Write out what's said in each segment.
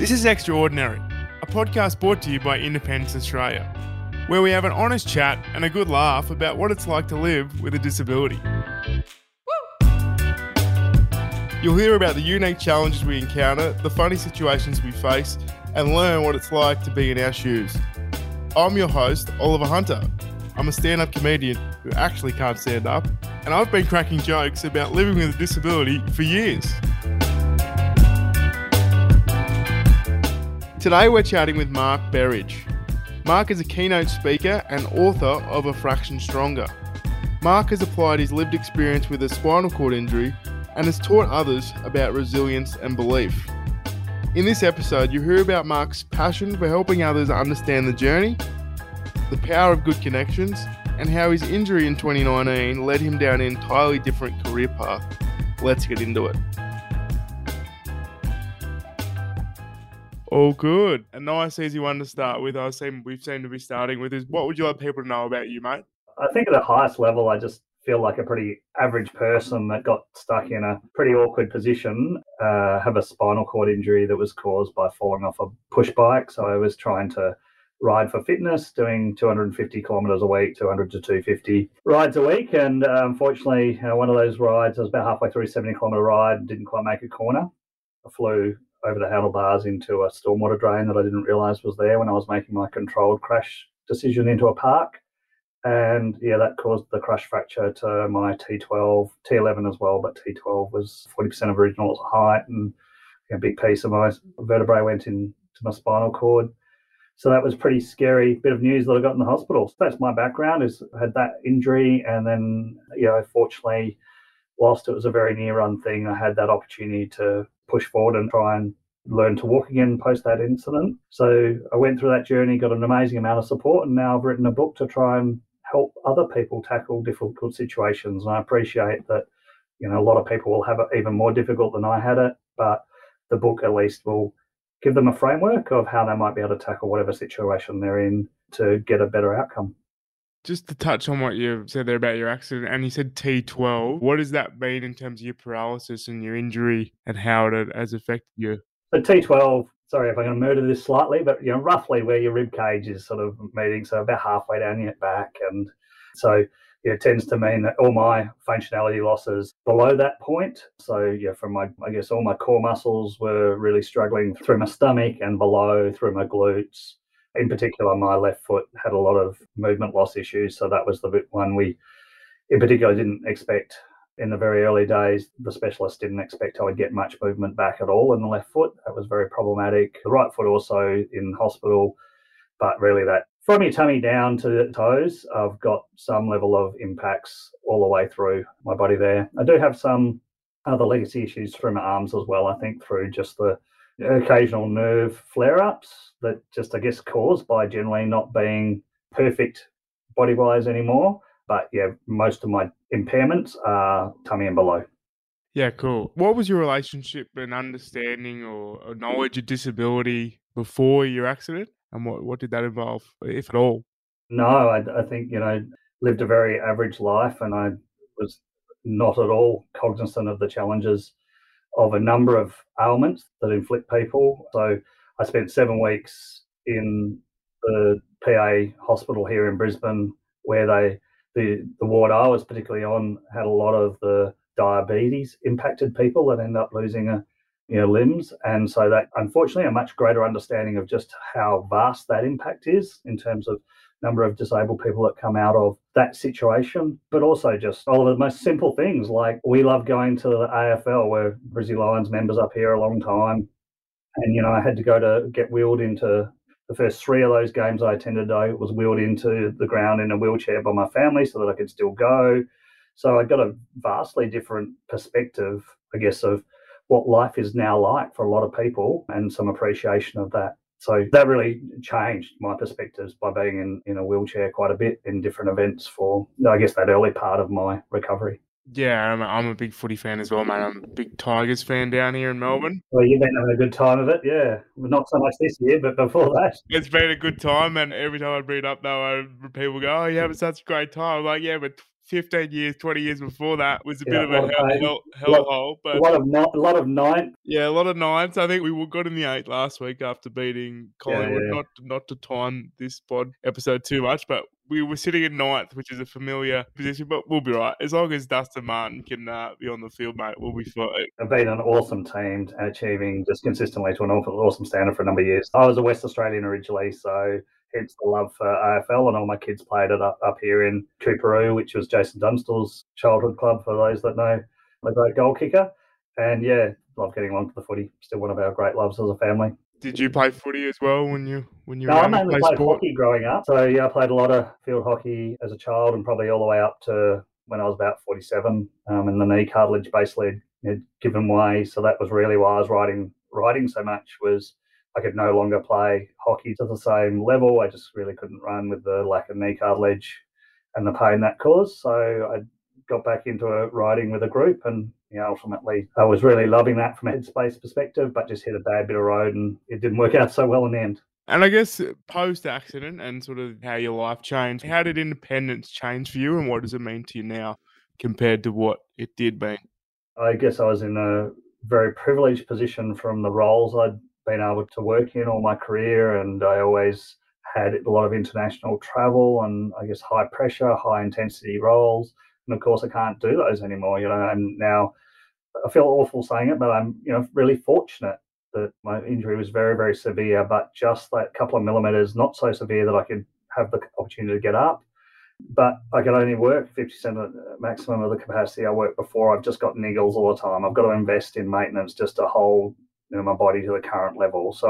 This is Extraordinary, a podcast brought to you by Independence Australia, where we have an honest chat and a good laugh about what it's like to live with a disability. You'll hear about the unique challenges we encounter, the funny situations we face, and learn what it's like to be in our shoes. I'm your host, Oliver Hunter. I'm a stand up comedian who actually can't stand up, and I've been cracking jokes about living with a disability for years. Today we're chatting with Mark Berridge. Mark is a keynote speaker and author of A Fraction Stronger. Mark has applied his lived experience with a spinal cord injury and has taught others about resilience and belief. In this episode, you hear about Mark's passion for helping others understand the journey, the power of good connections, and how his injury in 2019 led him down an entirely different career path. Let's get into it. All good. A nice, easy one to start with. I seem we seem to be starting with is what would you like people to know about you, mate? I think at the highest level, I just feel like a pretty average person that got stuck in a pretty awkward position. Uh, have a spinal cord injury that was caused by falling off a push bike. So I was trying to ride for fitness, doing 250 kilometers a week, 200 to 250 rides a week. And uh, unfortunately, uh, one of those rides, I was about halfway through a 70 kilometer ride, didn't quite make a corner. I flew over the handlebars into a stormwater drain that I didn't realize was there when I was making my controlled crash decision into a park. And yeah, that caused the crush fracture to my T12, T11 as well, but T12 was 40% of original height, and a big piece of my vertebrae went into my spinal cord. So that was pretty scary bit of news that I got in the hospital. So that's my background is I had that injury and then, you know, fortunately, whilst it was a very near run thing, I had that opportunity to push forward and try and learn to walk again post that incident. So I went through that journey, got an amazing amount of support, and now I've written a book to try and help other people tackle difficult situations. And I appreciate that, you know, a lot of people will have it even more difficult than I had it, but the book at least will give them a framework of how they might be able to tackle whatever situation they're in to get a better outcome. Just to touch on what you said there about your accident, and you said T12. What does that mean in terms of your paralysis and your injury and how it has affected you? So T12, sorry if I'm going to murder this slightly, but you know roughly where your rib cage is sort of meeting, so about halfway down your back, and so it tends to mean that all my functionality losses below that point. So yeah, from my I guess all my core muscles were really struggling through my stomach and below through my glutes. In particular, my left foot had a lot of movement loss issues. So that was the one we in particular didn't expect in the very early days. The specialist didn't expect I would get much movement back at all in the left foot. That was very problematic. The right foot also in hospital, but really that from your tummy down to the toes, I've got some level of impacts all the way through my body there. I do have some other legacy issues through my arms as well, I think, through just the occasional nerve flare ups that just, I guess, caused by generally not being perfect body wise anymore. But yeah, most of my impairments are tummy and below. Yeah, cool. What was your relationship and understanding or knowledge of disability before your accident? And what, what did that involve, if at all? No, I, I think, you know, lived a very average life and I was not at all cognizant of the challenges of a number of ailments that inflict people. So I spent seven weeks in the PA hospital here in Brisbane where they the the ward I was particularly on had a lot of the diabetes impacted people that end up losing a you know, limbs. And so that unfortunately a much greater understanding of just how vast that impact is in terms of number of disabled people that come out of that situation, but also just all of the most simple things like we love going to the AFL where Brizzy Lions members up here a long time. And, you know, I had to go to get wheeled into the first three of those games I attended, I was wheeled into the ground in a wheelchair by my family so that I could still go. So I got a vastly different perspective, I guess, of what life is now like for a lot of people and some appreciation of that. So that really changed my perspectives by being in, in a wheelchair quite a bit in different events for, I guess, that early part of my recovery. Yeah, I'm a, I'm a big footy fan as well, man. I'm a big Tigers fan down here in Melbourne. Well, you've been having a good time of it, yeah. Not so much this year, but before that. It's been a good time, and every time I bring it up, though, people go, "Oh, you having such a great time." I'm like, yeah, but 15 years, 20 years before that was a Yeah, bit of a of hell, lot- hellhole. A But lot of ni- a lot of nine. yeah, a lot of nines. I think we got in the eight last week after beating Collingwood. yeah. Not not to time this pod episode too much, but we were sitting in ninth, which is a familiar position. But we'll be right as long as Dustin Martin can uh, be on the field, mate. We'll be fine. They've been an awesome team and achieving just consistently to an awful, awesome standard for a number of years. I was a West Australian originally, so hence the love for AFL, and all my kids played it up, up here in Coorparoo, which was Jason Dunstall's childhood club, for those that know the great goal kicker. And yeah, love getting along to the footy. Still one of our great loves as a family. Did you play footy as well when you when you No, I mainly play played sport? hockey growing up. So yeah, I played a lot of field hockey as a child, and probably all the way up to when I was about forty-seven. Um, and the knee cartilage basically had given way, so that was really why I was riding riding so much. Was I could no longer play hockey to the same level. I just really couldn't run with the lack of knee cartilage and the pain that caused. So I got back into a riding with a group, and you know, ultimately I was really loving that from a headspace perspective, but just hit a bad bit of road, and it didn't work out so well in the end. And I guess post accident and sort of how your life changed. How did independence change for you, and what does it mean to you now compared to what it did mean? I guess I was in a very privileged position from the roles I'd been able to work in all my career, and I always had a lot of international travel and I guess high pressure, high intensity roles. And of course, I can't do those anymore, you know. And now I feel awful saying it, but I'm, you know, really fortunate that my injury was very, very severe, but just that couple of millimeters, not so severe that I could have the opportunity to get up. But I can only work 50% uh, maximum of the capacity I worked before. I've just got niggles all the time. I've got to invest in maintenance just to hold you know, my body to the current level. So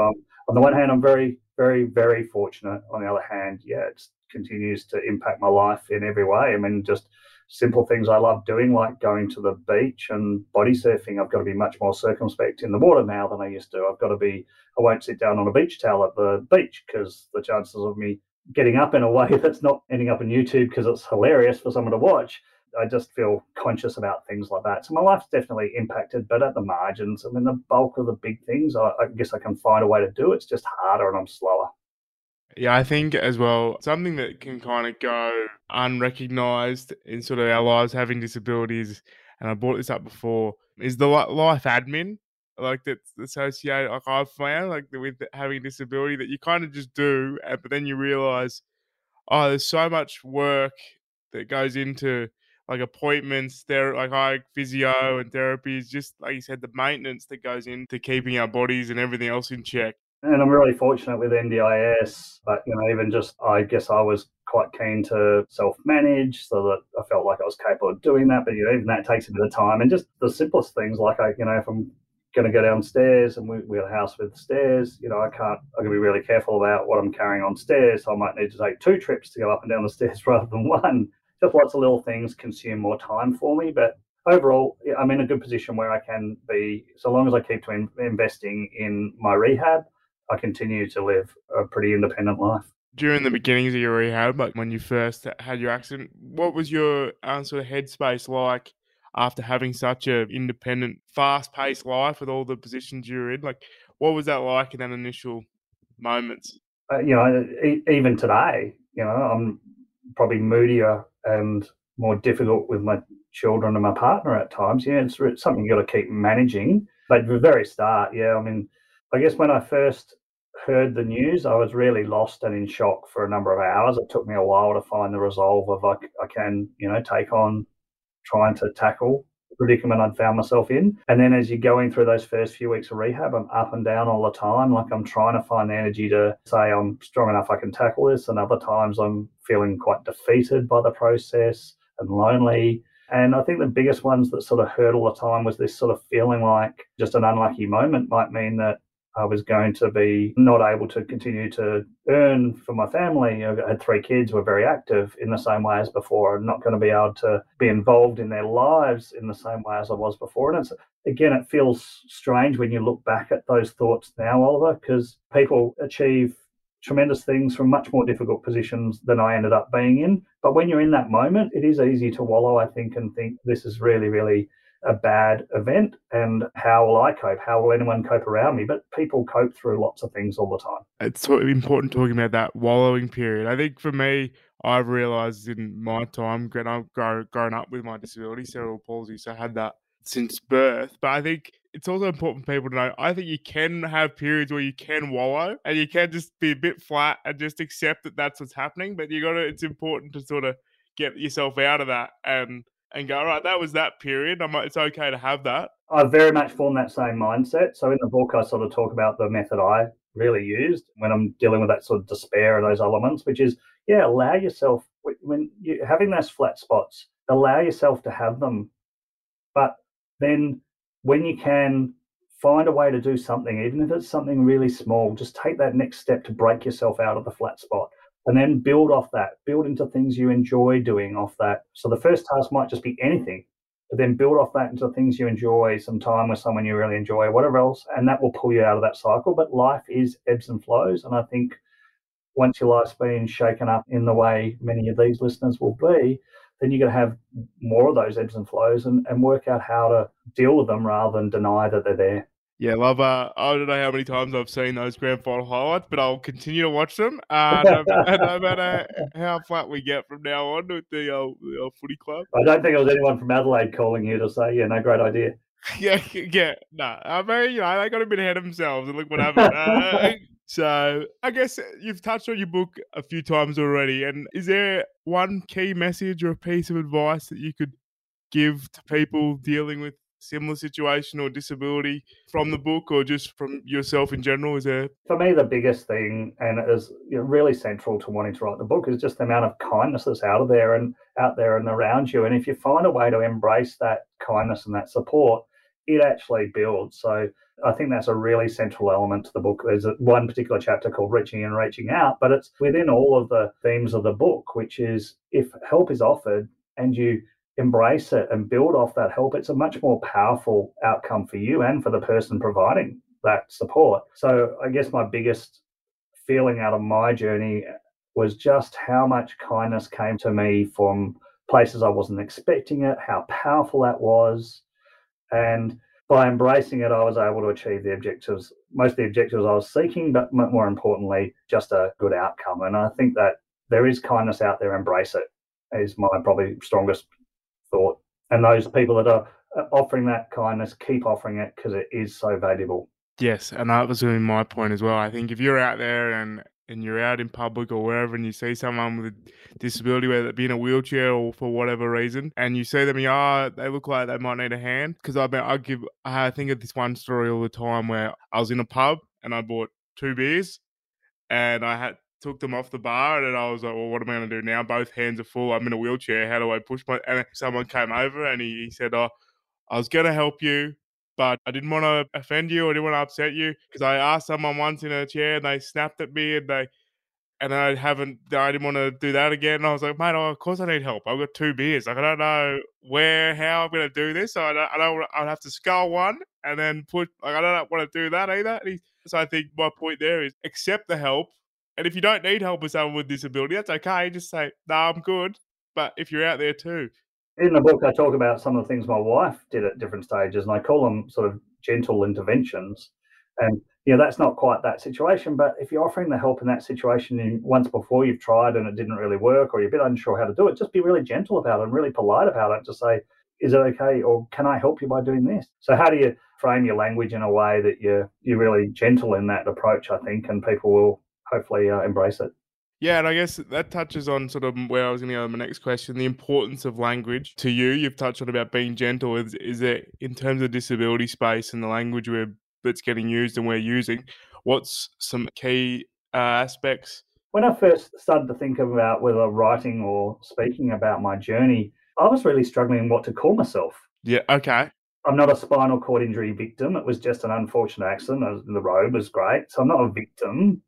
on the one hand, I'm very, very, very fortunate. On the other hand, yeah, it continues to impact my life in every way. I mean, just simple things I love doing, like going to the beach and body surfing. I've got to be much more circumspect in the water now than I used to. I've got to be, I won't sit down on a beach towel at the beach because the chances of me getting up in a way that's not ending up on YouTube because it's hilarious for someone to watch. I just feel conscious about things like that. So my life's definitely impacted, but at the margins, I mean, the bulk of the big things, I, I guess I can find a way to do. It. It's just harder and I'm slower. Yeah, I think as well, something that can kind of go unrecognized in sort of our lives having disabilities, and I brought this up before, is the life admin. Like that's associated, like I've found, like with having a disability that you kind of just do, but then you realize, oh, there's so much work that goes into like appointments, there, like I physio and therapies, just like you said, the maintenance that goes into keeping our bodies and everything else in check. And I'm really fortunate with NDIS, but you know, even just I guess I was quite keen to self-manage so that I felt like I was capable of doing that. But you know, even that takes a bit of time. And just the simplest things like I, you know, if I'm going to go downstairs and we, we have a house with stairs, you know, I can't, I can be really careful about what I'm carrying on stairs. So I might need to take two trips to go up and down the stairs rather than one. Just lots of little things consume more time for me. But overall, I'm in a good position where I can be, so long as I keep to in, investing in my rehab, I continue to live a pretty independent life. During the beginnings of your rehab, like when you first had your accident, what was your um, sort of headspace like after having such a independent, fast-paced life with all the positions you were in? Like, what was that like in that initial moments? Uh, you know, e- even today, you know, I'm probably moodier and more difficult with my children and my partner at times. Yeah, it's, it's something you got to keep managing. But the very start, yeah, I mean, I guess when I first heard the news, I was really lost and in shock for a number of hours. It took me a while to find the resolve of I, I can, you know, take on trying to tackle the predicament I'd found myself in. And then as you're going through those first few weeks of rehab, I'm up and down all the time. Like I'm trying to find the energy to say I'm strong enough I can tackle this. And other times I'm feeling quite defeated by the process and lonely. And I think the biggest ones that sort of hurt all the time was this sort of feeling like just an unlucky moment might mean that I was going to be not able to continue to earn for my family. I had three kids who were very active in the same way as before. I'm not going to be able to be involved in their lives in the same way as I was before. And it's, again, it feels strange when you look back at those thoughts now, Oliver, because people achieve tremendous things from much more difficult positions than I ended up being in. But when you're in that moment, it is easy to wallow, I think, and think this is really, really a bad event and how will I cope? How will anyone cope around me? But people cope through lots of things all the time. It's sort of important talking about that wallowing period. I think for me, I've realised in my time growing up with my disability, cerebral palsy, so I had that since birth. But I think it's also important for people to know. I think you can have periods where you can wallow and you can just be a bit flat and just accept that that's what's happening. But you got to. It's important to sort of get yourself out of that and and go right. That was that period. I'm. It's okay to have that. I very much form that same mindset. So in the book, I sort of talk about the method I really used when I'm dealing with that sort of despair and those elements, which is yeah, allow yourself when you're having those flat spots, allow yourself to have them, but then when you can find a way to do something, even if it's something really small, just take that next step to break yourself out of the flat spot and then build off that, build into things you enjoy doing off that. So the first task might just be anything, but then build off that into things you enjoy, some time with someone you really enjoy, whatever else, and that will pull you out of that cycle. But life is ebbs and flows. And I think once your life's been shaken up in the way many of these listeners will be, then you're going to have more of those ebbs and flows and, and work out how to deal with them rather than deny that they're there. Yeah, love. Uh, I don't know how many times I've seen those grand final highlights, but I'll continue to watch them. Uh, no, no, matter how flat we get from now on with the, uh, the old footy club. I don't think it was anyone from Adelaide calling you to say, "Yeah, no, great idea." yeah, yeah, no. I mean, you know, they got a bit ahead of themselves, and look what happened. Uh, so, I guess uh, you've touched on your book a few times already. And is there one key message or a piece of advice that you could give to people dealing with similar situation or disability from the book or just from yourself in general? Is there for me the biggest thing and it is really central to wanting to write the book is just the amount of kindness that's out of there and out there and around you. And if you find a way to embrace that kindness and that support, it actually builds. So I think that's a really central element to the book. There's one particular chapter called Reaching and Reaching Out, but it's within all of the themes of the book, which is if help is offered and you embrace it and build off that help, it's a much more powerful outcome for you and for the person providing that support. So I guess my biggest feeling out of my journey was just how much kindness came to me from places I wasn't expecting it, how powerful that was. And by embracing it, I was able to achieve the objectives, most of the objectives I was seeking, but more importantly, just a good outcome. And I think that there is kindness out there, embrace it, is my probably strongest thought. And those people that are uh, offering that kindness, keep offering it because it is so valuable. Yes, and that was really my point as well. I think if you're out there and and you're out in public or wherever and you see someone with a disability, whether it be in a wheelchair or for whatever reason, and you see them, you oh, they look like they might need a hand. Because I I give I think of this one story all the time where I was in a pub and I bought two beers, and I had took them off the bar and I was like, well, what am I going to do now? Both hands are full. I'm in a wheelchair. How do I push my? And someone came over and he, he said, oh, I was going to help you but I didn't want to offend you or didn't want to upset you because I asked someone once in a chair and they snapped at me and they and I haven't I didn't want to do that again. And I was like, mate, oh, of course I need help. I've got two beers. Like I don't know where how I'm gonna do this. So I don't, I don't I'd have to scull one and then put like I don't want to do that either. He, so I think my point there is accept the help. And if you don't need help with someone with disability, that's okay. Just say, no, nah, I'm good. But if you're out there too, in the book, I talk about some of the things my wife did at different stages, and I call them sort of gentle interventions. And you know, that's not quite that situation, but if you're offering the help in that situation once before you've tried and it didn't really work, or you're a bit unsure how to do it, just be really gentle about it and really polite about it. To say, is it okay, or can I help you by doing this? So, how do you frame your language in a way that you're you're really gentle in that approach? I think, and people will hopefully uh, embrace it. Yeah, and I guess that touches on sort of where I was going to go with my next question: the importance of language to you. You've touched on about being gentle. Is, is it in terms of disability space and the language we're, that's getting used and we're using? What's some key uh, aspects? When I first started to think about whether writing or speaking about my journey, I was really struggling what to call myself. Yeah. Okay. I'm not a spinal cord injury victim. It was just an unfortunate accident. The road was great, so I'm not a victim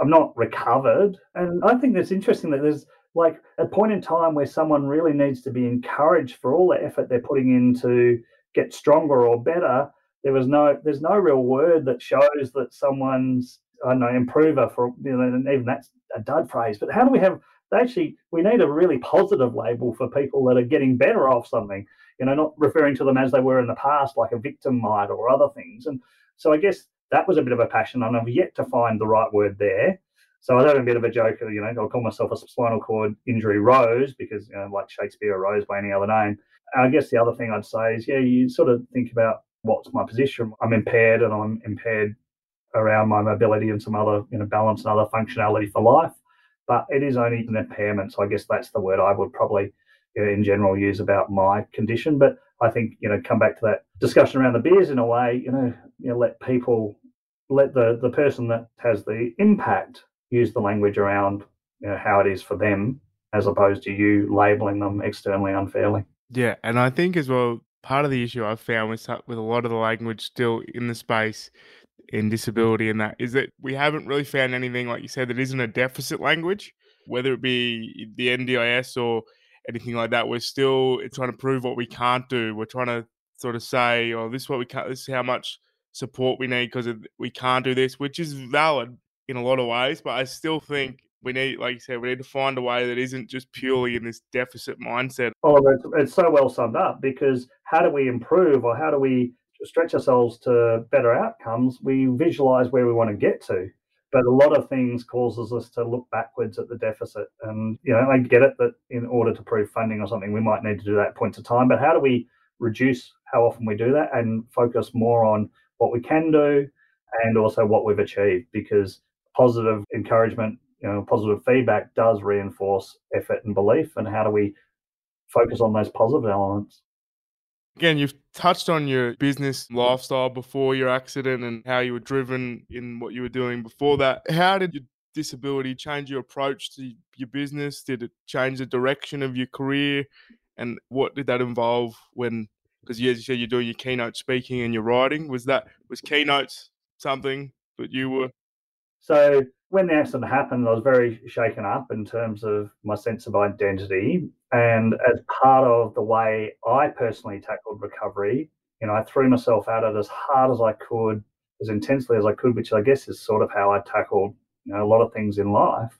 I'm not recovered. And I think it's interesting that there's like a point in time where someone really needs to be encouraged for all the effort they're putting in to get stronger or better. There was no, there's no real word that shows that someone's, I don't know, improver for, you know, and even that's a dud phrase. But how do we have, actually, we need a really positive label for people that are getting better off something, you know, not referring to them as they were in the past, like a victim might or other things. And so I guess that was a bit of a passion, and I've yet to find the right word there. So I was having a bit of a joke, you know, I'll call myself a spinal cord injury rose because, you know, like Shakespeare or rose by any other name. I guess the other thing I'd say is, yeah, you sort of think about what's my position. I'm impaired and I'm impaired around my mobility and some other, you know, balance and other functionality for life. But it is only an impairment. So I guess that's the word I would probably, you know, in general, use about my condition. But I think, you know, come back to that discussion around the beers in a way, you know, you know, let people, let the the person that has the impact use the language around you know, how it is for them as opposed to you labeling them externally unfairly. Yeah, and I think as well, part of the issue I've found with with a lot of the language still in the space in disability and that is that we haven't really found anything like you said that isn't a deficit language, whether it be the NDIS or anything like that. We're still trying to prove what we can't do. We're trying to sort of say, "Oh, this is what we can't. This is how much support we need because we can't do this," which is valid in a lot of ways. But I still mm. think we need, like you said, we need to find a way that isn't just mm. purely in this deficit mindset. Oh, it's, it's so well summed up because how do we improve or how do we stretch ourselves to better outcomes? We visualize where we want to get to. But a lot of things causes us to look backwards at the deficit. And, you know, I get it that in order to prove funding or something, we might need to do that at points of time. But how do we reduce how often we do that and focus more on what we can do and also what we've achieved? Because positive encouragement, you know, positive feedback does reinforce effort and belief. And how do we focus on those positive elements? Again, you've touched on your business lifestyle before your accident and how you were driven in what you were doing before that. How did your disability change your approach to your business? Did it change the direction of your career? And what did that involve when, because as you said, you're doing your keynote speaking and your writing. Was that, was keynotes something that you were so when the accident happened, I was very shaken up in terms of my sense of identity. And as part of the way I personally tackled recovery, you know, I threw myself at it as hard as I could, as intensely as I could, which I guess is sort of how I tackled, you know, a lot of things in life.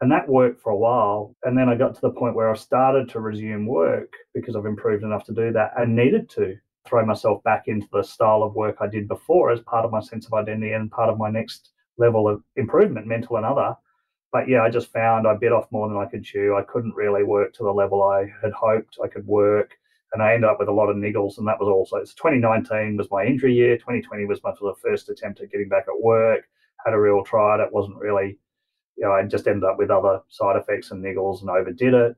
And that worked for a while. And then I got to the point where I started to resume work because I've improved enough to do that and needed to throw myself back into the style of work I did before as part of my sense of identity and part of my next level of improvement, mental and other. But yeah, I just found I bit off more than I could chew. I couldn't really work to the level I had hoped I could work. And I ended up with a lot of niggles. And that was also, so 2019 was my injury year. 2020 was my sort of first attempt at getting back at work. Had a real try. It wasn't really, you know, I just ended up with other side effects and niggles and overdid it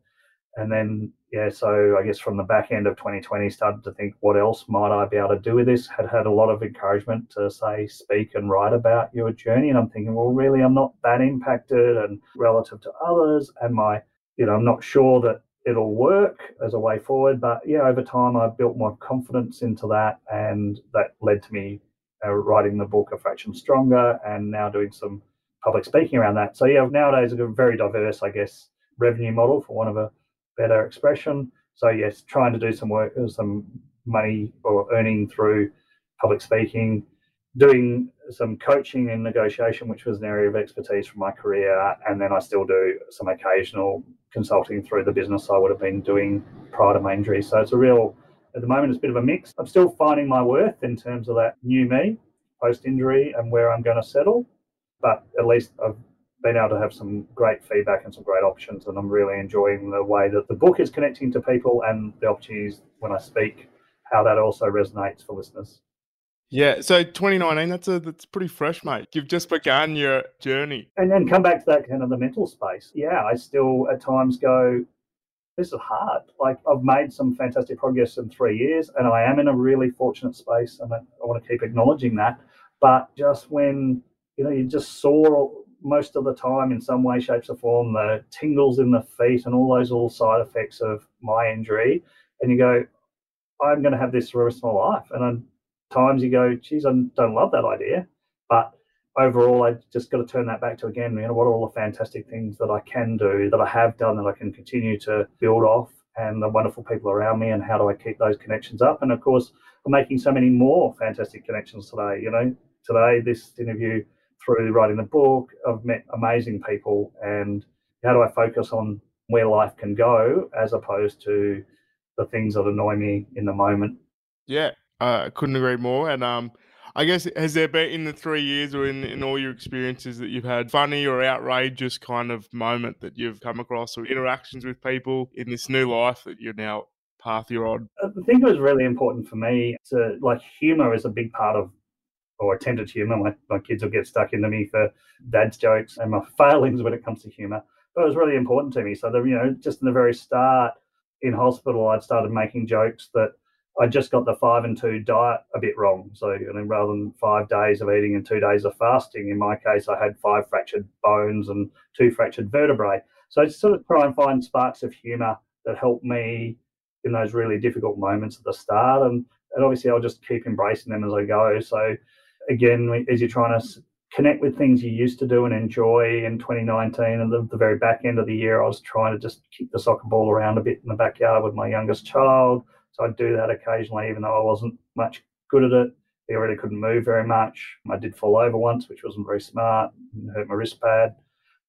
and then yeah, so I guess from the back end of 2020, started to think, what else might I be able to do with this? Had had a lot of encouragement to say, speak and write about your journey, and I'm thinking, well, really, I'm not that impacted, and relative to others, and my, you know, I'm not sure that it'll work as a way forward. But yeah, over time, I built more confidence into that, and that led to me uh, writing the book A Fraction Stronger, and now doing some public speaking around that. So yeah, nowadays a very diverse, I guess, revenue model for one of a better expression. So yes, trying to do some work, uh, some money or earning through public speaking, doing some coaching and negotiation, which was an area of expertise from my career, and then I still do some occasional consulting through the business I would have been doing prior to my injury. So it's a real, at the moment, it's a bit of a mix. I'm still finding my worth in terms of that new me post injury and where I'm going to settle, but at least I've been able to have some great feedback and some great options. And I'm really enjoying the way that the book is connecting to people and the opportunities when I speak, how that also resonates for listeners. Yeah, so 2019, that's a that's pretty fresh, mate. You've just begun your journey. And then come back to that kind of the mental space. Yeah, I still at times go, this is hard. Like I've made some fantastic progress in three years, and I am in a really fortunate space, and I, I want to keep acknowledging that. But just when you know you just saw most of the time in some way, shapes, or form, the tingles in the feet and all those little side effects of my injury. And you go, I'm going to have this for the rest of my life. And then times you go, geez, I don't love that idea. But overall, I just got to turn that back to again, you know, what are all the fantastic things that I can do, that I have done, that I can continue to build off, and the wonderful people around me, and how do I keep those connections up? And of course, I'm making so many more fantastic connections today. You know, today, this interview through writing the book, I've met amazing people, and how do I focus on where life can go as opposed to the things that annoy me in the moment? Yeah, I uh, couldn't agree more. And um, I guess has there been in the three years or in, in all your experiences that you've had funny or outrageous kind of moment that you've come across or interactions with people in this new life that you're now path you're on? I think it was really important for me to like humor is a big part of or attempted humor. My, my kids will get stuck into me for dad's jokes and my failings when it comes to humor. But it was really important to me. So that you know, just in the very start in hospital, I'd started making jokes that I just got the five and two diet a bit wrong. So, rather than five days of eating and two days of fasting, in my case, I had five fractured bones and two fractured vertebrae. So, I sort of try and find sparks of humour that help me in those really difficult moments at the start. And, and obviously, I'll just keep embracing them as I go. So, again, as you're trying to connect with things you used to do and enjoy in 2019 and the, very back end of the year, I was trying to just kick the soccer ball around a bit in the backyard with my youngest child so I'd do that occasionally, even though I wasn't much good at it. I already couldn't move very much. I did fall over once, which wasn't very smart, hurt my wrist pad.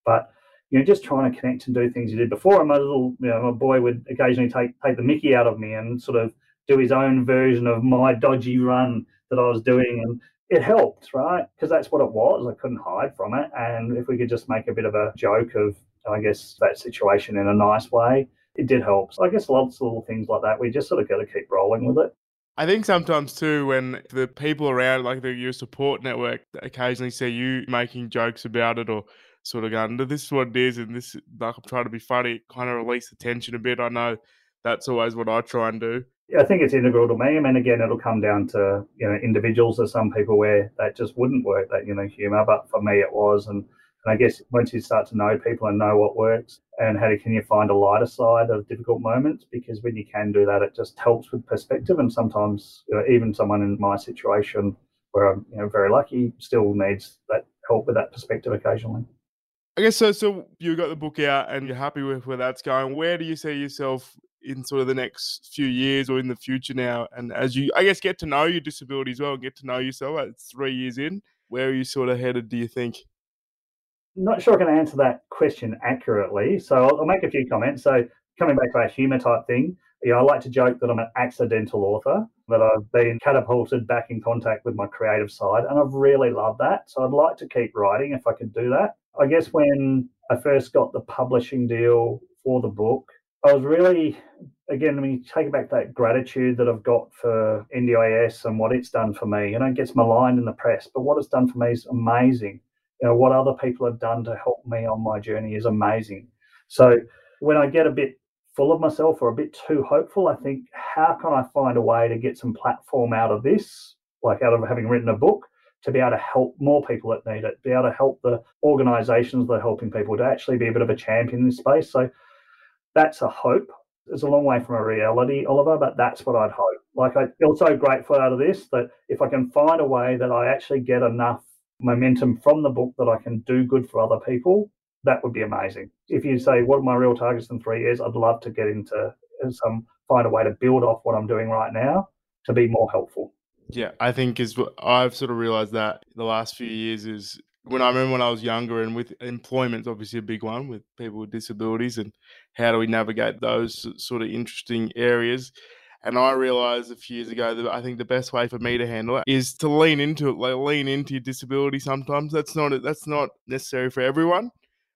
But you know, just trying to connect and do things you did before. And my little, you know, my boy would occasionally take take the Mickey out of me and sort of do his own version of my dodgy run that I was doing, and it helped, right? Because that's what it was. I couldn't hide from it, and if we could just make a bit of a joke of, I guess, that situation in a nice way, it did help. So I guess lots of little things like that. We just sort of got to keep rolling with it. I think sometimes too, when the people around, like the your support network, occasionally see you making jokes about it or sort of going, "This is what it is," and this, like, I'm trying to be funny, kind of release the tension a bit. I know that's always what I try and do. I think it's integral to me. I mean, again, it'll come down to you know individuals. There's some people where that just wouldn't work, that you know humor, but for me it was, and and I guess once you start to know people and know what works and how can you find a lighter side of difficult moments, because when you can do that, it just helps with perspective. And sometimes you know, even someone in my situation where I'm you know very lucky still needs that help with that perspective occasionally. I guess so. So you got the book out and you're happy with where that's going. Where do you see yourself in sort of the next few years or in the future now? And as you, I guess, get to know your disability as well, get to know yourself. It's three years in. Where are you sort of headed? Do you think? not sure I can answer that question accurately. So I'll, I'll make a few comments. So coming back to our humour type thing, yeah, I like to joke that I'm an accidental author, that I've been catapulted back in contact with my creative side, and I've really loved that. So I'd like to keep writing if I could do that. I guess when I first got the publishing deal for the book, I was really, again, when you take back that gratitude that I've got for NDIS and what it's done for me, you know, it gets maligned in the press, but what it's done for me is amazing. You know what other people have done to help me on my journey is amazing. So when i get a bit full of myself or a bit too hopeful i think how can i find a way to get some platform out of this like out of having written a book to be able to help more people that need it be able to help the organizations that are helping people to actually be a bit of a champion in this space? So that's a hope it's a long way from a reality oliver but that's what i'd hope like i feel so grateful out of this that if i can find a way that i actually get enough momentum from the book that I can do good for other people, that would be amazing. If you say, what are my real targets in three years? I'd love to get into some, find a way to build off what I'm doing right now to be more helpful. Yeah, I think is what I've sort of realized that the last few years is when I remember when I was younger and with employment, obviously a big one with people with disabilities and how do we navigate those sort of interesting areas. And I realized a few years ago that I think the best way for me to handle it is to lean into it, like lean into your disability. Sometimes that's not that's not necessary for everyone,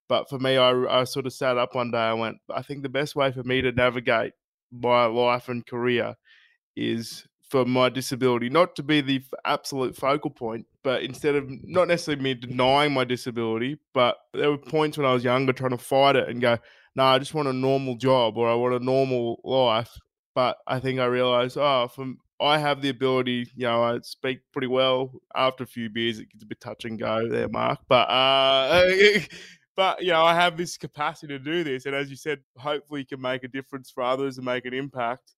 but for me, I, I sort of sat up one day. I went, I think the best way for me to navigate my life and career is for my disability not to be the absolute focal point, but instead of not necessarily me denying my disability, but there were points when I was younger trying to fight it and go, no, I just want a normal job or I want a normal life. But I think I realized, oh, from I have the ability, you know, I speak pretty well. After a few beers, it gets a bit touch and go there, Mark. But uh, but you know, I have this capacity to do this, and as you said, hopefully, you can make a difference for others and make an impact.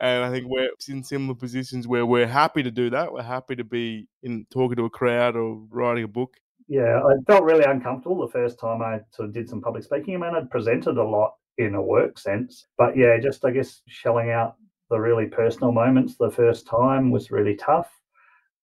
And I think we're in similar positions where we're happy to do that. We're happy to be in talking to a crowd or writing a book. Yeah, I felt really uncomfortable the first time I sort of did some public speaking. I mean, I'd presented a lot in a work sense. But yeah, just I guess shelling out the really personal moments the first time was really tough.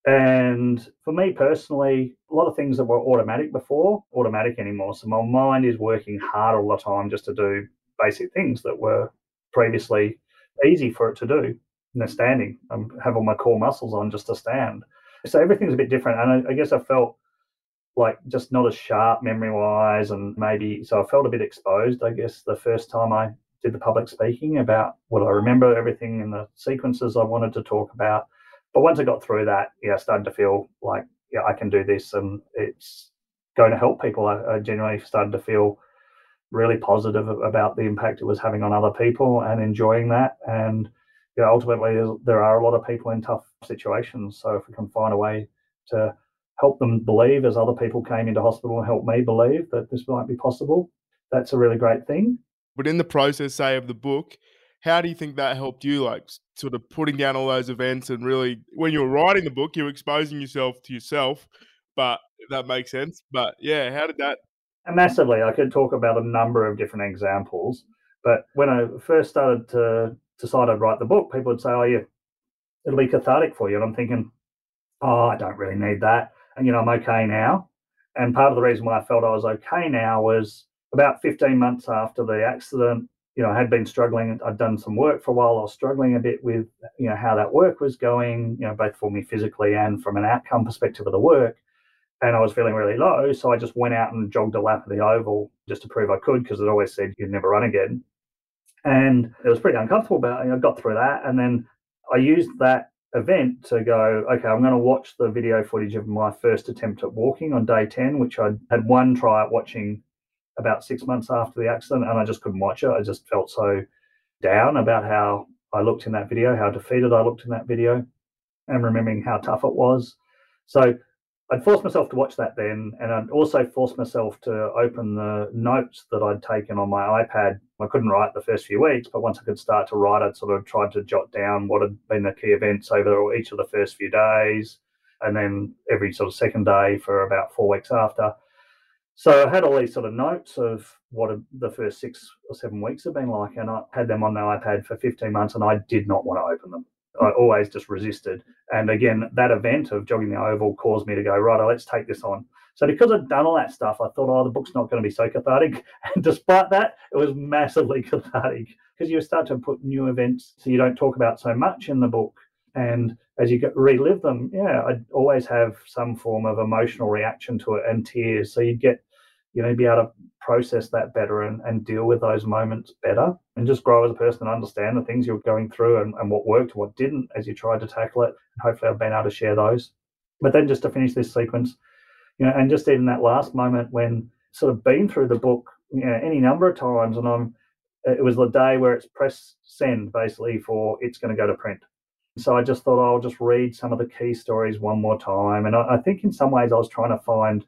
And for me personally, a lot of things that were automatic before, automatic anymore. So my mind is working hard all the time just to do basic things that were previously easy for it to do. You know, standing, I have all my core muscles on just to stand. So everything's a bit different. And I, I guess I felt like just not as sharp memory wise and maybe so I felt a bit exposed, I guess, the first time I did the public speaking about what I remember everything and the sequences I wanted to talk about. But once I got through that, yeah, I started to feel like, yeah, I can do this and it's going to help people. I, I genuinely started to feel really positive about the impact it was having on other people and enjoying that. And you know, ultimately, there are a lot of people in tough situations. So if we can find a way to help them believe, as other people came into hospital and helped me believe that this might be possible, that's a really great thing. But in the process, say, of the book, how do you think that helped you, like sort of putting down all those events and really, when you were writing the book, you were exposing yourself to yourself, but that makes sense. But yeah, how did that? Massively. I could talk about a number of different examples. But when I first started to decide I'd write the book, people would say, "Oh, yeah, it'll be cathartic for you," and I'm thinking, "Oh, I don't really need that." And you know, I'm okay now. And part of the reason why I felt I was okay now was about 15 months after the accident. You know, I had been struggling. I'd done some work for a while. I was struggling a bit with, you know, how that work was going. You know, both for me physically and from an outcome perspective of the work and I was feeling really low. So I just went out and jogged a lap of the oval just to prove I could because it always said you'd never run again. And it was pretty uncomfortable, but I got through that. And then I used that event to go, okay, I'm going to watch the video footage of my first attempt at walking on day 10, which I had one try at watching about six months after the accident. And I just couldn't watch it. I just felt so down about how I looked in that video, how defeated I looked in that video, and remembering how tough it was. So I'd forced myself to watch that then, and I'd also forced myself to open the notes that I'd taken on my iPad. I couldn't write the first few weeks, but once I could start to write, I'd sort of tried to jot down what had been the key events over each of the first few days, and then every sort of second day for about four weeks after. So I had all these sort of notes of what the first six or seven weeks have been like, and I had them on the iPad for 15 months, and I did not want to open them. I always just resisted. And again, that event of jogging the oval caused me to go, right, oh, let's take this on. So because I'd done all that stuff, I thought, oh, the book's not going to be so cathartic. And despite that, it was massively cathartic because you start to put new events so you don't talk about so much in the book. And as you get, relive them, yeah, I'd always have some form of emotional reaction to it and tears. So you'd get you know, be able to process that better and, and deal with those moments better and just grow as a person and understand the things you're going through and, and what worked what didn't as you tried to tackle it. And hopefully I've been able to share those. But then just to finish this sequence, you know, and just in that last moment when sort of been through the book, you know, any number of times and I'm it was the day where it's press send basically for it's going to go to print. So I just thought I'll just read some of the key stories one more time. And I, I think in some ways I was trying to find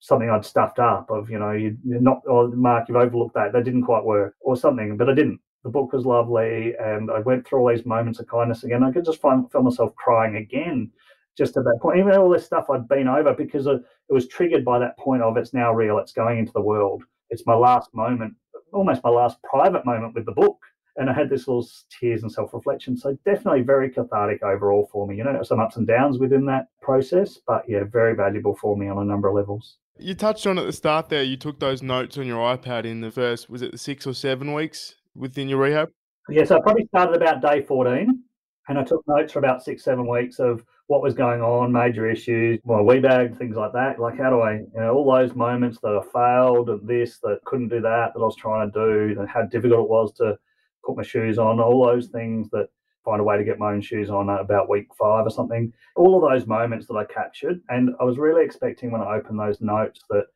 something I'd stuffed up of, you know, you not, or Mark, you've overlooked that. That didn't quite work or something, but I didn't. The book was lovely and I went through all these moments of kindness again. I could just find, feel myself crying again just at that point. Even all this stuff I'd been over because it was triggered by that point of it's now real, it's going into the world. It's my last moment, almost my last private moment with the book. And I had this little tears and self reflection. So definitely very cathartic overall for me. You know, some ups and downs within that process, but yeah, very valuable for me on a number of levels. You touched on at the start there. You took those notes on your iPad in the first, was it the six or seven weeks within your rehab? Yes, I probably started about day 14 and I took notes for about six, seven weeks of what was going on, major issues, my wee bag, things like that. Like, how do I, you know, all those moments that I failed at this, that couldn't do that, that I was trying to do, and how difficult it was to put my shoes on, all those things that find a way to get my own shoes on about week five or something. All of those moments that I captured, and I was really expecting when I opened those notes that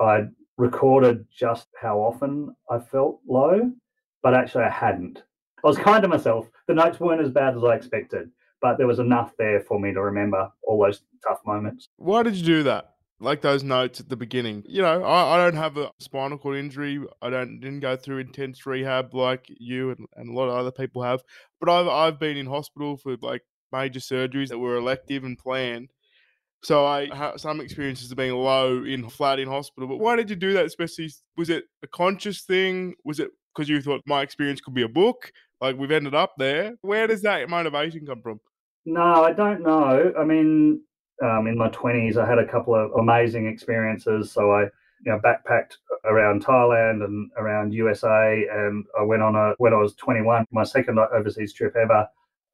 I'd recorded just how often I felt low, but actually I hadn't. I was kind to myself. The notes weren't as bad as I expected, but there was enough there for me to remember all those tough moments. Why did you do that? Like those notes at the beginning. You know, I, I don't have a spinal cord injury. I don't didn't go through intense rehab like you and, and a lot of other people have. But I've I've been in hospital for like major surgeries that were elective and planned. So I have some experiences of being low in flat in hospital. But why did you do that? Especially, was it a conscious thing? Was it because you thought my experience could be a book? Like we've ended up there. Where does that motivation come from? No, I don't know. I mean, um, in my 20s, I had a couple of amazing experiences. So I, you know, backpacked around Thailand and around USA, and I went on a when I was 21, my second overseas trip ever.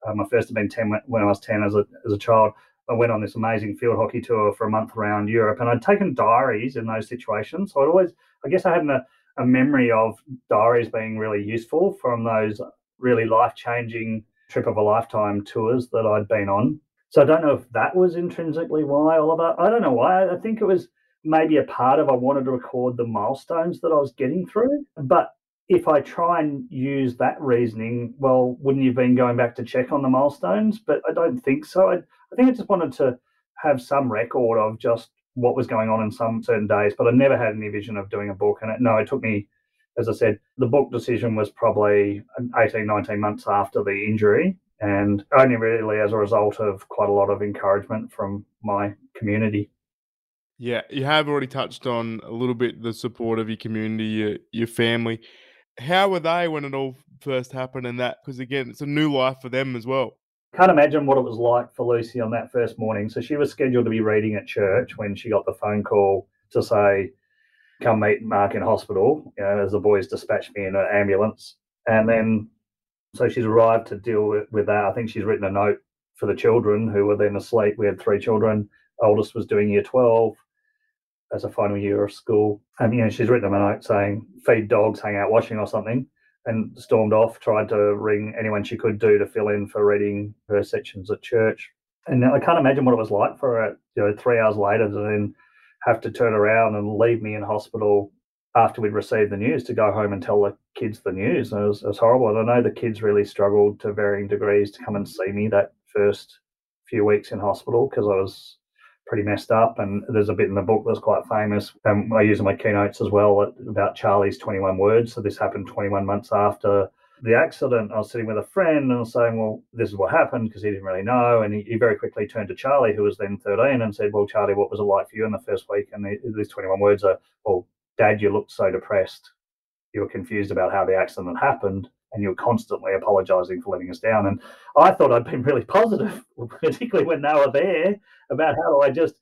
Uh, my first had been 10 when I was 10 as a as a child. I went on this amazing field hockey tour for a month around Europe, and I'd taken diaries in those situations. So I'd always, I guess, I had a, a memory of diaries being really useful from those really life changing trip of a lifetime tours that I'd been on. So I don't know if that was intrinsically why, Oliver. I don't know why. I think it was maybe a part of I wanted to record the milestones that I was getting through. But if I try and use that reasoning, well, wouldn't you have been going back to check on the milestones? But I don't think so. I, I think I just wanted to have some record of just what was going on in some certain days, but I never had any vision of doing a book. And it, no, it took me, as I said, the book decision was probably um, 18, 19 months after the injury. And only really as a result of quite a lot of encouragement from my community. Yeah, you have already touched on a little bit the support of your community, your, your family. How were they when it all first happened and that? Because again, it's a new life for them as well. Can't imagine what it was like for Lucy on that first morning. So she was scheduled to be reading at church when she got the phone call to say, come meet Mark in hospital, you know, as the boys dispatched me in an ambulance. And then, so she's arrived to deal with, with that. I think she's written a note for the children who were then asleep. We had three children. Oldest was doing year 12 as a final year of school. And, you know, she's written them a note saying, feed dogs, hang out washing or something, and stormed off, tried to ring anyone she could do to fill in for reading her sections at church. And I can't imagine what it was like for her, you know, three hours later to then have to turn around and leave me in hospital after we'd received the news to go home and tell the kids the news. And it was, it was horrible. And I know the kids really struggled to varying degrees to come and see me that first few weeks in hospital because I was pretty messed up. And there's a bit in the book that's quite famous. And I use in my keynotes as well about Charlie's 21 words. So this happened 21 months after the accident. I was sitting with a friend and I was saying, well, this is what happened because he didn't really know. And he, he, very quickly turned to Charlie, who was then 13, and said, well, Charlie, what was it like for you in the first week? And these 21 words are, well, Dad, you looked so depressed. You were confused about how the accident happened and you were constantly apologizing for letting us down. And I thought I'd been really positive, particularly when they were there, about how do I just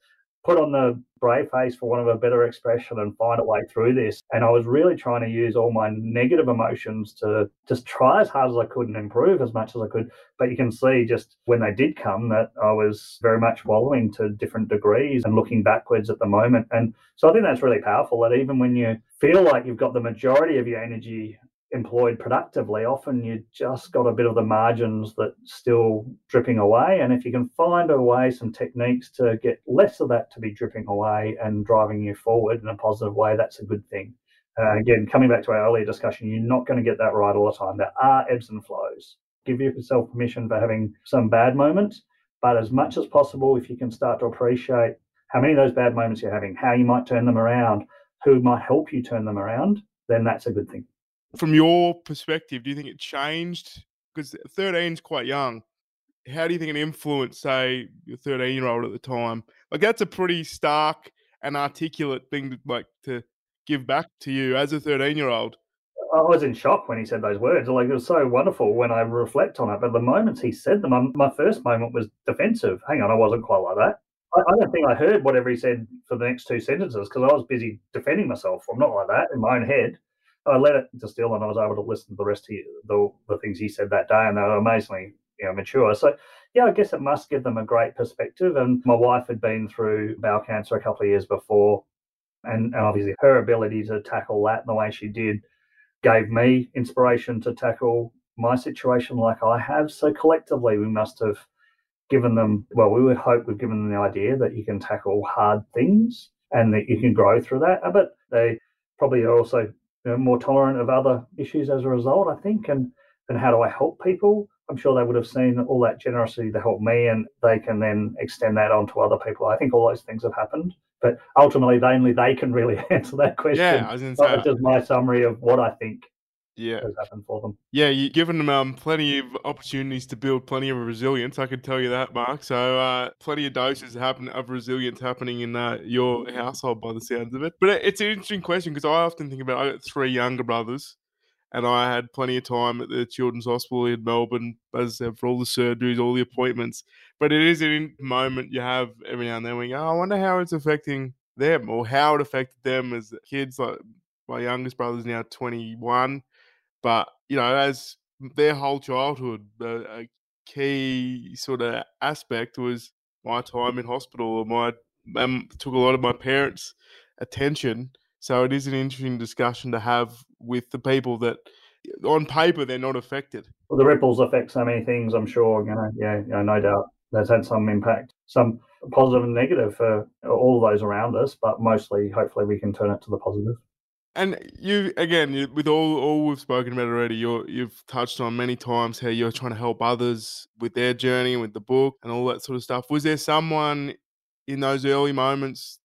put on the brave face, for want of a better expression, and find a way through this. And I was really trying to use all my negative emotions to just try as hard as I could and improve as much as I could. But you can see just when they did come that I was very much wallowing to different degrees and looking backwards at the moment. And so I think that's really powerful that even when you feel like you've got the majority of your energy employed productively, often you just got a bit of the margins that still dripping away. And if you can find a way, some techniques to get less of that to be dripping away and driving you forward in a positive way, that's a good thing. Uh, again, coming back to our earlier discussion, you're not going to get that right all the time. There are ebbs and flows. Give yourself permission for having some bad moments, but as much as possible, if you can start to appreciate how many of those bad moments you're having, how you might turn them around, who might help you turn them around, then that's a good thing from your perspective, do you think it changed? Because 13 is quite young. How do you think it influenced, say, your 13 year old at the time? Like, that's a pretty stark and articulate thing to, like, to give back to you as a 13 year old. I was in shock when he said those words. Like, it was so wonderful when I reflect on it. But the moments he said them, my first moment was defensive. Hang on, I wasn't quite like that. I don't think I heard whatever he said for the next two sentences because I was busy defending myself. I'm not like that in my own head. I let it distill, and I was able to listen to the rest of the the things he said that day, and they were amazingly you know mature. So yeah, I guess it must give them a great perspective. And my wife had been through bowel cancer a couple of years before, and, and obviously her ability to tackle that in the way she did gave me inspiration to tackle my situation like I have. So collectively, we must have given them well. We would hope we've given them the idea that you can tackle hard things and that you can grow through that. But they probably also you know, more tolerant of other issues as a result, I think. And and how do I help people? I'm sure they would have seen all that generosity to help me, and they can then extend that on to other people. I think all those things have happened, but ultimately, they only they can really answer that question. Yeah, I was going to say, just my summary of what I think yeah for them. Yeah, you've given them um, plenty of opportunities to build plenty of resilience. I could tell you that, Mark. So uh, plenty of doses happen of resilience happening in uh, your household by the sounds of it. But it's an interesting question because I often think about I got three younger brothers. And I had plenty of time at the Children's Hospital in Melbourne, as I said, for all the surgeries, all the appointments. But it is a moment you have every now and then when you go, oh, I wonder how it's affecting them or how it affected them as kids. Like my youngest brother's now 21 but you know, as their whole childhood, a key sort of aspect was my time in hospital or my um, took a lot of my parents' attention. So it is an interesting discussion to have with the people that, on paper, they're not affected. Well, the ripples affect so many things. I'm sure. You know, yeah, yeah, no doubt. That's had some impact, some positive and negative for all those around us, but mostly, hopefully, we can turn it to the positive. And you again, you, with all all we've spoken about already, you you've touched on many times how you're trying to help others with their journey, with the book, and all that sort of stuff. Was there someone in those early moments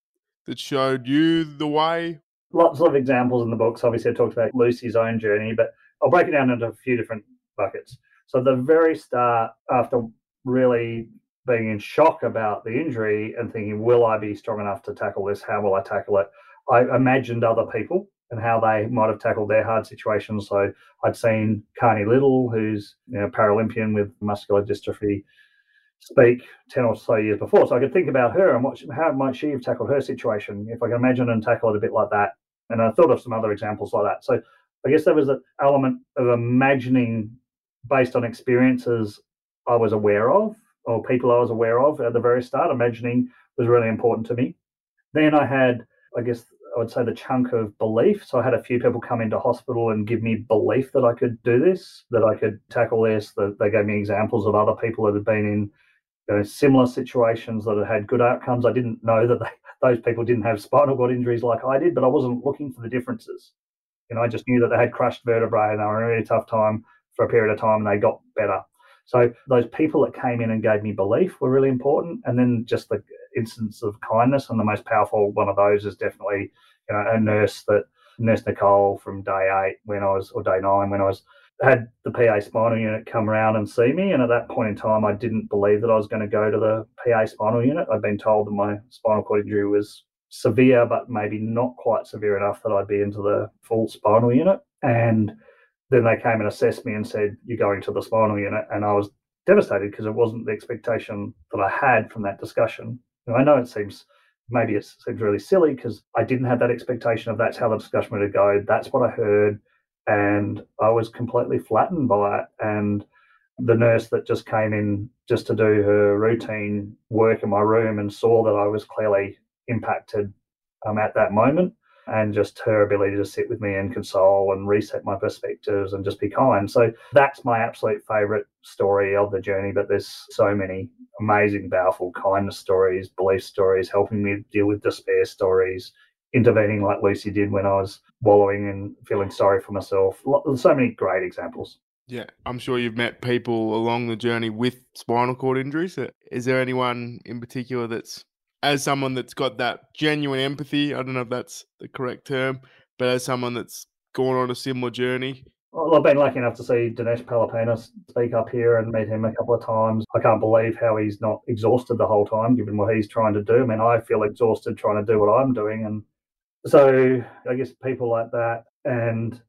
that showed you the way? Lots of examples in the books. Obviously, I talked about Lucy's own journey, but I'll break it down into a few different buckets. So, the very start, after really being in shock about the injury and thinking, will I be strong enough to tackle this? How will I tackle it? I imagined other people and how they might have tackled their hard situations. So I'd seen Karni Liddell, who's you know, Paralympian with muscular dystrophy, speak 10 or so years before. So I could think about her and what, how might she have tackled her situation if I can imagine and tackle it a bit like that. And I thought of some other examples like that. So I guess there was an element of imagining based on experiences I was aware of or people I was aware of at the very start. Imagining was really important to me. Then I had, I guess, would say the chunk of belief. So I had a few people come into hospital and give me belief that I could do this, that I could tackle this. That they gave me examples of other people that had been in you know, similar situations that had had good outcomes. I didn't know that they, those people didn't have spinal cord injuries like I did, but I wasn't looking for the differences. You know, I just knew that they had crushed vertebrae and they were in a really tough time for a period of time and they got better. So those people that came in and gave me belief were really important. And then just the instance of kindness, and the most powerful one of those is definitely you a nurse that nurse Nicole from day eight when I was or day nine when I was had the PA spinal unit come around and see me. And at that point in time, I didn't believe that I was going to go to the PA spinal unit. I'd been told that my spinal cord injury was severe, but maybe not quite severe enough that I'd be into the full spinal unit. And then they came and assessed me and said, You're going to the spinal unit. And I was devastated because it wasn't the expectation that I had from that discussion. And I know it seems maybe it seems really silly because I didn't have that expectation of that's how the discussion would go. That's what I heard. And I was completely flattened by it. And the nurse that just came in just to do her routine work in my room and saw that I was clearly impacted um, at that moment and just her ability to sit with me and console and reset my perspectives and just be kind. So that's my absolute favorite story of the journey. But there's so many amazing, powerful kindness stories, belief stories, helping me deal with despair stories, intervening like Lucy did when I was wallowing and feeling sorry for myself. So many great examples. Yeah, I'm sure you've met people along the journey with spinal cord injuries. Uh, is there anyone in particular that's as someone that's got that genuine empathy, I don't know if that's the correct term, but as someone that's gone on a similar journey. Oh, well, I've been lucky enough to see Dinesh Palipana speak up here and meet him a couple of times. I can't believe how he's not exhausted the whole time, given what he's trying to do. I mean, I feel exhausted trying to do what I'm doing. And so I guess people like that. And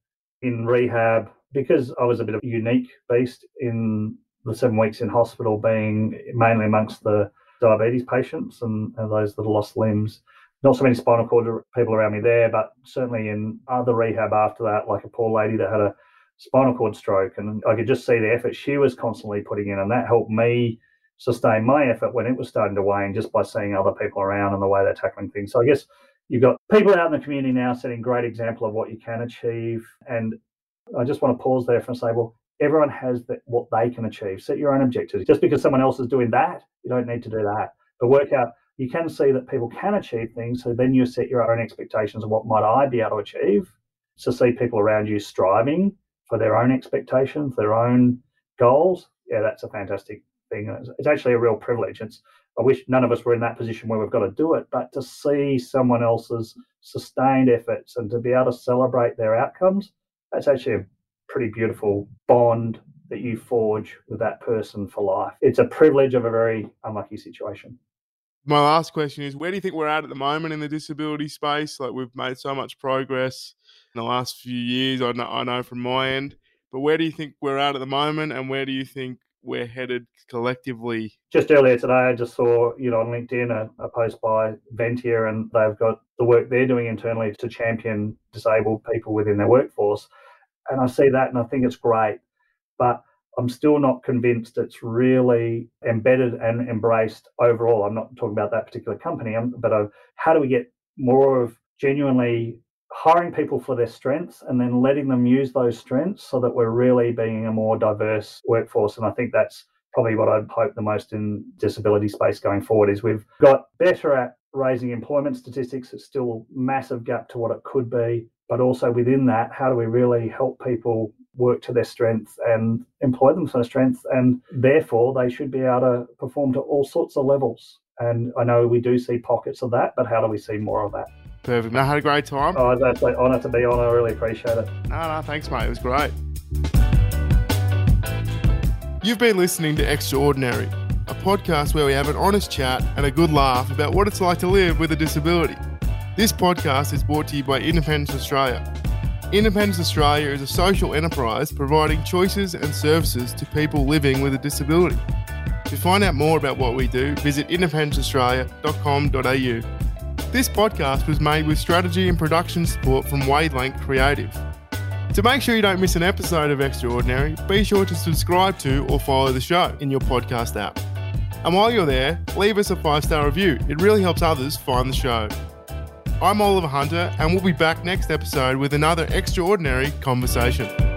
in rehab, because I was a bit of a unique beast in the seven weeks in hospital, being mainly amongst the diabetes patients and, and those that have lost limbs. Not so many spinal cord people around me there, but certainly in other rehab after that, like a poor lady that had a spinal cord stroke, and I could just see the effort she was constantly putting in, and that helped me sustain my effort when it was starting to wane just by seeing other people around and the way they're tackling things. So I guess you've got people out in the community now setting great example of what you can achieve. And I just want to pause there and say, well, everyone has what they can achieve. Set your own objectives. Just because someone else is doing that, you don't need to do that. But work out, you can see that people can achieve things. So then you set your own expectations of what might I be able to achieve. To see people around you striving for their own expectations, their own goals. Yeah, that's a fantastic thing. It's actually a real privilege. It's I wish none of us were in that position where we've got to do it, but to see someone else's sustained efforts and to be able to celebrate their outcomes, that's actually a pretty beautiful bond that you forge with that person for life. It's a privilege of a very unlucky situation. My last question is where do you think we're at at the moment in the disability space? Like we've made so much progress in the last few years, I know, I know from my end, but where do you think we're at at the moment and where do you think we're headed collectively? Just earlier today, I just saw, you know, on LinkedIn a, a post by Ventia and they've got the work they're doing internally to champion disabled people within their workforce and I see that and I think it's great. But I'm still not convinced it's really embedded and embraced overall. I'm not talking about that particular company, um, but of how do we get more of genuinely hiring people for their strengths and then letting them use those strengths so that we're really being a more diverse workforce. And I think that's probably what I'd hope the most in disability space going forward is we've got better at raising employment statistics. It's still a massive gap to what it could be. But also within that, how do we really help people work to their strengths and employ them to their strengths? And therefore, they should be able to perform to all sorts of levels. And I know we do see pockets of that, but how do we see more of that? Perfect. I had a great time. Oh, that's an honour to be on. I really appreciate it. No, no, thanks, mate. It was great. You've been listening to Extraordinary, a podcast where we have an honest chat and a good laugh about what it's like to live with a disability. This podcast is brought to you by Independence Australia. Independence Australia is a social enterprise providing choices and services to people living with a disability. To find out more about what we do, visit independenceaustralia.com.au. This podcast was made with strategy and production support from Wavelength Creative. To make sure you don't miss an episode of Extraordinary, be sure to subscribe to or follow the show in your podcast app. And while you're there, leave us a five star review. It really helps others find the show. I'm Oliver Hunter, and we'll be back next episode with another extraordinary conversation.